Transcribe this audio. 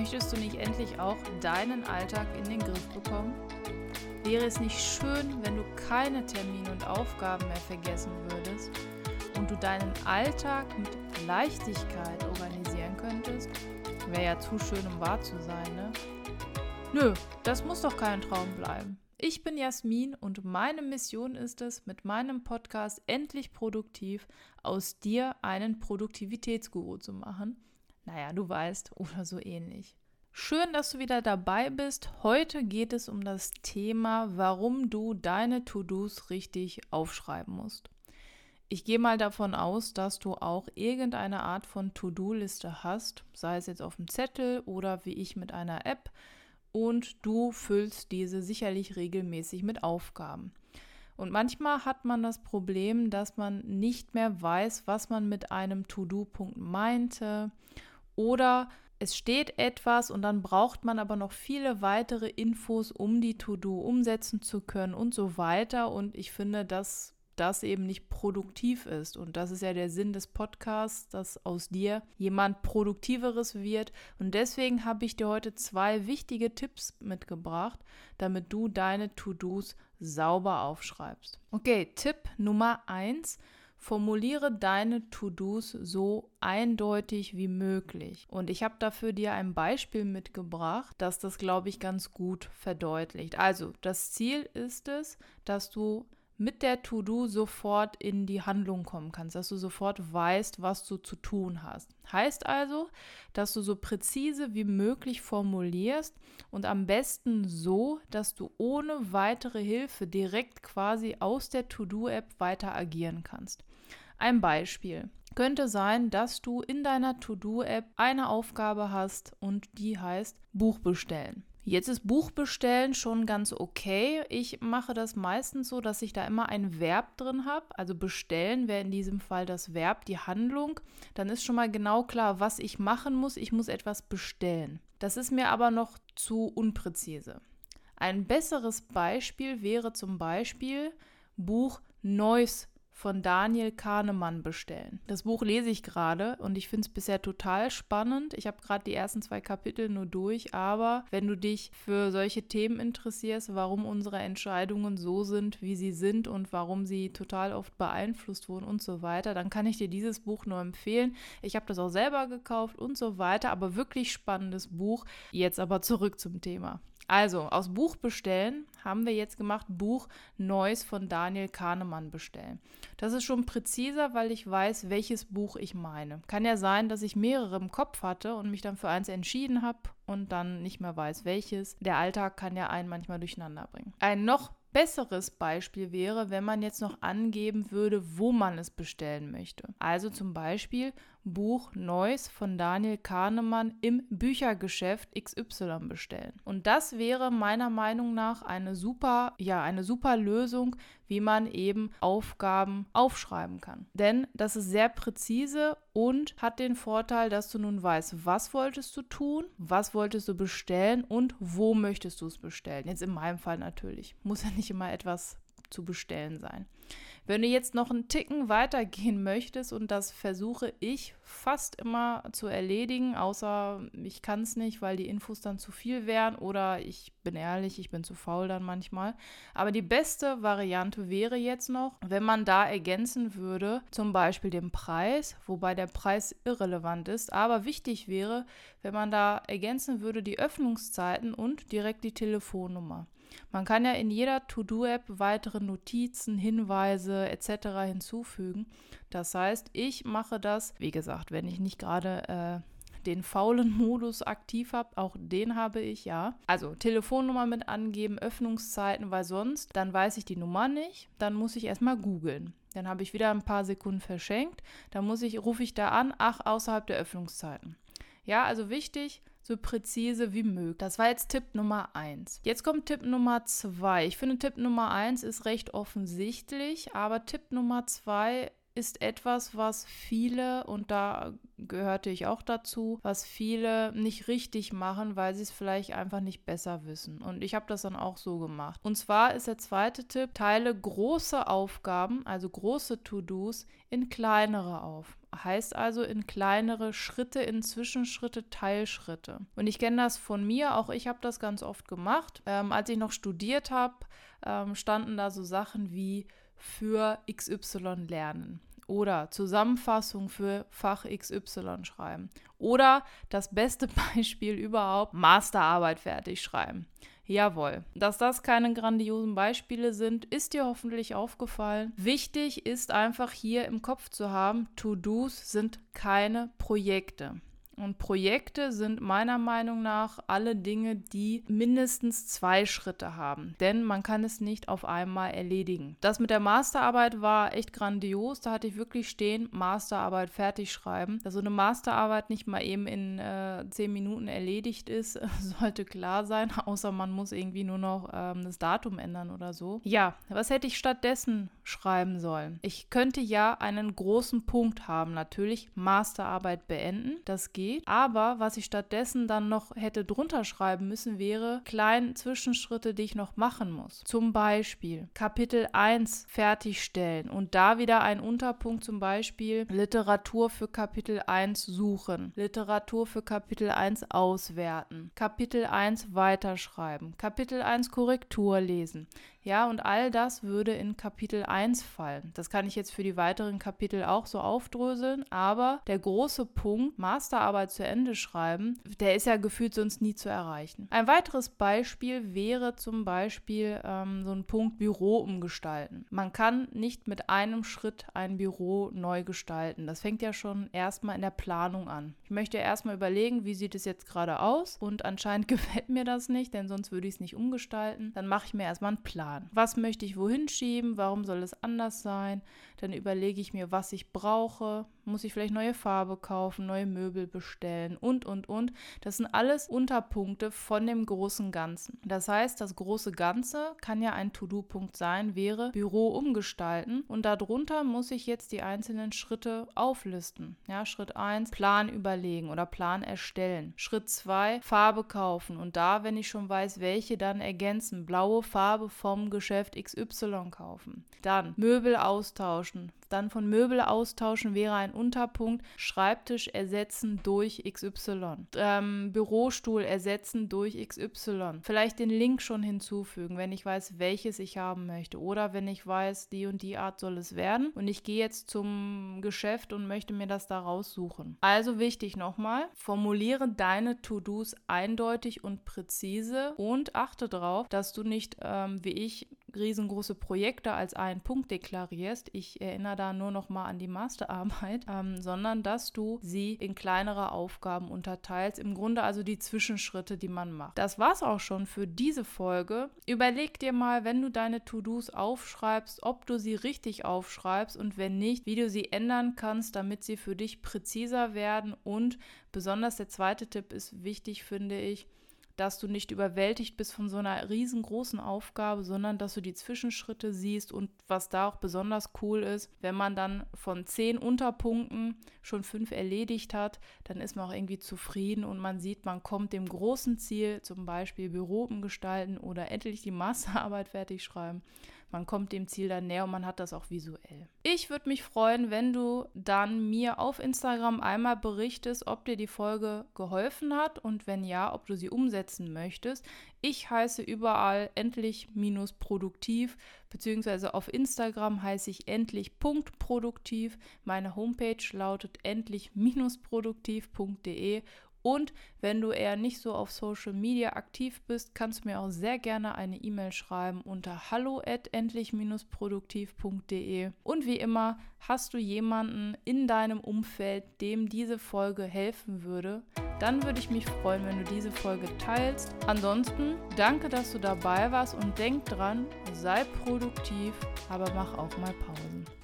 Möchtest du nicht endlich auch deinen Alltag in den Griff bekommen? Wäre es nicht schön, wenn du keine Termine und Aufgaben mehr vergessen würdest und du deinen Alltag mit Leichtigkeit organisieren könntest? Wäre ja zu schön, um wahr zu sein, ne? Nö, das muss doch kein Traum bleiben. Ich bin Jasmin und meine Mission ist es, mit meinem Podcast endlich produktiv aus dir einen Produktivitätsguru zu machen. Naja, du weißt, oder so ähnlich. Schön, dass du wieder dabei bist. Heute geht es um das Thema, warum du deine To-Dos richtig aufschreiben musst. Ich gehe mal davon aus, dass du auch irgendeine Art von To-Do-Liste hast, sei es jetzt auf dem Zettel oder wie ich mit einer App und du füllst diese sicherlich regelmäßig mit Aufgaben. Und manchmal hat man das Problem, dass man nicht mehr weiß, was man mit einem To-Do-Punkt meinte oder es steht etwas und dann braucht man aber noch viele weitere Infos, um die To-Do umsetzen zu können und so weiter. Und ich finde, dass das eben nicht produktiv ist. Und das ist ja der Sinn des Podcasts, dass aus dir jemand Produktiveres wird. Und deswegen habe ich dir heute zwei wichtige Tipps mitgebracht, damit du deine To-Dos sauber aufschreibst. Okay, Tipp Nummer eins. Formuliere deine To-Dos so eindeutig wie möglich. Und ich habe dafür dir ein Beispiel mitgebracht, das das, glaube ich, ganz gut verdeutlicht. Also, das Ziel ist es, dass du mit der To-Do sofort in die Handlung kommen kannst, dass du sofort weißt, was du zu tun hast. Heißt also, dass du so präzise wie möglich formulierst und am besten so, dass du ohne weitere Hilfe direkt quasi aus der To-Do-App weiter agieren kannst. Ein Beispiel könnte sein, dass du in deiner To-Do-App eine Aufgabe hast und die heißt Buch bestellen. Jetzt ist Buchbestellen schon ganz okay. Ich mache das meistens so, dass ich da immer ein Verb drin habe. Also bestellen wäre in diesem Fall das Verb, die Handlung. Dann ist schon mal genau klar, was ich machen muss. Ich muss etwas bestellen. Das ist mir aber noch zu unpräzise. Ein besseres Beispiel wäre zum Beispiel Buch Neues von Daniel Kahnemann bestellen. Das Buch lese ich gerade und ich finde es bisher total spannend. Ich habe gerade die ersten zwei Kapitel nur durch, aber wenn du dich für solche Themen interessierst, warum unsere Entscheidungen so sind, wie sie sind und warum sie total oft beeinflusst wurden und so weiter, dann kann ich dir dieses Buch nur empfehlen. Ich habe das auch selber gekauft und so weiter, aber wirklich spannendes Buch. Jetzt aber zurück zum Thema. Also, aus Buch bestellen haben wir jetzt gemacht, Buch Neues von Daniel Kahnemann bestellen. Das ist schon präziser, weil ich weiß, welches Buch ich meine. Kann ja sein, dass ich mehrere im Kopf hatte und mich dann für eins entschieden habe und dann nicht mehr weiß, welches. Der Alltag kann ja einen manchmal durcheinander bringen. Ein noch besseres Beispiel wäre, wenn man jetzt noch angeben würde, wo man es bestellen möchte. Also zum Beispiel Buch Neues von Daniel Kahnemann im Büchergeschäft XY bestellen. Und das wäre meiner Meinung nach eine super, ja, eine super Lösung, wie man eben Aufgaben aufschreiben kann. Denn das ist sehr präzise und hat den Vorteil, dass du nun weißt, was wolltest du tun, was wolltest du bestellen und wo möchtest du es bestellen. Jetzt in meinem Fall natürlich. Muss ja nicht immer etwas zu bestellen sein. Wenn du jetzt noch einen Ticken weitergehen möchtest, und das versuche ich fast immer zu erledigen, außer ich kann es nicht, weil die Infos dann zu viel wären oder ich bin ehrlich, ich bin zu faul dann manchmal. Aber die beste Variante wäre jetzt noch, wenn man da ergänzen würde, zum Beispiel den Preis, wobei der Preis irrelevant ist, aber wichtig wäre, wenn man da ergänzen würde die Öffnungszeiten und direkt die Telefonnummer. Man kann ja in jeder To-Do-App weitere Notizen, Hinweise etc. hinzufügen. Das heißt, ich mache das, wie gesagt, wenn ich nicht gerade äh, den faulen Modus aktiv habe, auch den habe ich ja. Also Telefonnummer mit angeben, Öffnungszeiten, weil sonst, dann weiß ich die Nummer nicht, dann muss ich erstmal googeln. Dann habe ich wieder ein paar Sekunden verschenkt, dann muss ich, rufe ich da an, ach, außerhalb der Öffnungszeiten. Ja, also wichtig, so präzise wie möglich. Das war jetzt Tipp Nummer 1. Jetzt kommt Tipp Nummer 2. Ich finde, Tipp Nummer 1 ist recht offensichtlich, aber Tipp Nummer 2 ist etwas, was viele, und da gehörte ich auch dazu, was viele nicht richtig machen, weil sie es vielleicht einfach nicht besser wissen. Und ich habe das dann auch so gemacht. Und zwar ist der zweite Tipp, teile große Aufgaben, also große To-Dos, in kleinere auf. Heißt also in kleinere Schritte, in Zwischenschritte, Teilschritte. Und ich kenne das von mir, auch ich habe das ganz oft gemacht. Ähm, als ich noch studiert habe, ähm, standen da so Sachen wie für XY lernen oder Zusammenfassung für Fach XY schreiben oder das beste Beispiel überhaupt, Masterarbeit fertig schreiben. Jawohl. Dass das keine grandiosen Beispiele sind, ist dir hoffentlich aufgefallen. Wichtig ist einfach hier im Kopf zu haben, To-Dos sind keine Projekte. Und Projekte sind meiner Meinung nach alle Dinge, die mindestens zwei Schritte haben. Denn man kann es nicht auf einmal erledigen. Das mit der Masterarbeit war echt grandios. Da hatte ich wirklich stehen, Masterarbeit fertig schreiben. Dass so eine Masterarbeit nicht mal eben in äh, zehn Minuten erledigt ist, sollte klar sein. Außer man muss irgendwie nur noch ähm, das Datum ändern oder so. Ja, was hätte ich stattdessen schreiben sollen? Ich könnte ja einen großen Punkt haben. Natürlich Masterarbeit beenden. Das geht. Aber was ich stattdessen dann noch hätte drunter schreiben müssen, wäre kleine Zwischenschritte, die ich noch machen muss. Zum Beispiel Kapitel 1 fertigstellen und da wieder ein Unterpunkt zum Beispiel Literatur für Kapitel 1 suchen, Literatur für Kapitel 1 auswerten, Kapitel 1 weiterschreiben, Kapitel 1 Korrektur lesen. Ja, und all das würde in Kapitel 1 fallen. Das kann ich jetzt für die weiteren Kapitel auch so aufdröseln, aber der große Punkt, Masterarbeit zu Ende schreiben, der ist ja gefühlt sonst nie zu erreichen. Ein weiteres Beispiel wäre zum Beispiel ähm, so ein Punkt Büro umgestalten. Man kann nicht mit einem Schritt ein Büro neu gestalten. Das fängt ja schon erstmal in der Planung an. Ich möchte erstmal überlegen, wie sieht es jetzt gerade aus und anscheinend gefällt mir das nicht, denn sonst würde ich es nicht umgestalten. Dann mache ich mir erstmal einen Plan. Plan. Was möchte ich wohin schieben? Warum soll es anders sein? Dann überlege ich mir, was ich brauche. Muss ich vielleicht neue Farbe kaufen, neue Möbel bestellen und, und, und. Das sind alles Unterpunkte von dem großen Ganzen. Das heißt, das große Ganze kann ja ein To-Do-Punkt sein, wäre Büro umgestalten. Und darunter muss ich jetzt die einzelnen Schritte auflisten. Ja, Schritt 1, Plan überlegen oder Plan erstellen. Schritt 2, Farbe kaufen. Und da, wenn ich schon weiß, welche, dann ergänzen. Blaue Farbe vom Geschäft XY kaufen. Dann Möbel austauschen. Dann von Möbel austauschen wäre ein Unterpunkt. Schreibtisch ersetzen durch XY. Ähm, Bürostuhl ersetzen durch XY. Vielleicht den Link schon hinzufügen, wenn ich weiß, welches ich haben möchte. Oder wenn ich weiß, die und die Art soll es werden. Und ich gehe jetzt zum Geschäft und möchte mir das da raussuchen. Also wichtig nochmal, formuliere deine To-Dos eindeutig und präzise und achte darauf, dass du nicht, ähm, wie ich, riesengroße Projekte als einen Punkt deklarierst. Ich erinnere da nur noch mal an die Masterarbeit, ähm, sondern dass du sie in kleinere Aufgaben unterteilst. Im Grunde also die Zwischenschritte, die man macht. Das war's auch schon für diese Folge. Überleg dir mal, wenn du deine To-Dos aufschreibst, ob du sie richtig aufschreibst und wenn nicht, wie du sie ändern kannst, damit sie für dich präziser werden. Und besonders der zweite Tipp ist wichtig, finde ich, dass du nicht überwältigt bist von so einer riesengroßen Aufgabe, sondern dass du die Zwischenschritte siehst und was da auch besonders cool ist, wenn man dann von zehn Unterpunkten schon fünf erledigt hat, dann ist man auch irgendwie zufrieden und man sieht, man kommt dem großen Ziel, zum Beispiel Büro umgestalten oder endlich die Masterarbeit fertig schreiben, man kommt dem Ziel dann näher und man hat das auch visuell. Ich würde mich freuen, wenn du dann mir auf Instagram einmal berichtest, ob dir die Folge geholfen hat und wenn ja, ob du sie umsetzen möchtest. Ich heiße überall endlich minus produktiv, beziehungsweise auf Instagram heiße ich endlich Punkt produktiv. Meine Homepage lautet endlich minus produktiv.de und wenn du eher nicht so auf Social Media aktiv bist, kannst du mir auch sehr gerne eine E-Mail schreiben unter hallo endlich-produktiv.de. Und wie immer, hast du jemanden in deinem Umfeld, dem diese Folge helfen würde, dann würde ich mich freuen, wenn du diese Folge teilst. Ansonsten danke, dass du dabei warst und denk dran, sei produktiv, aber mach auch mal Pausen.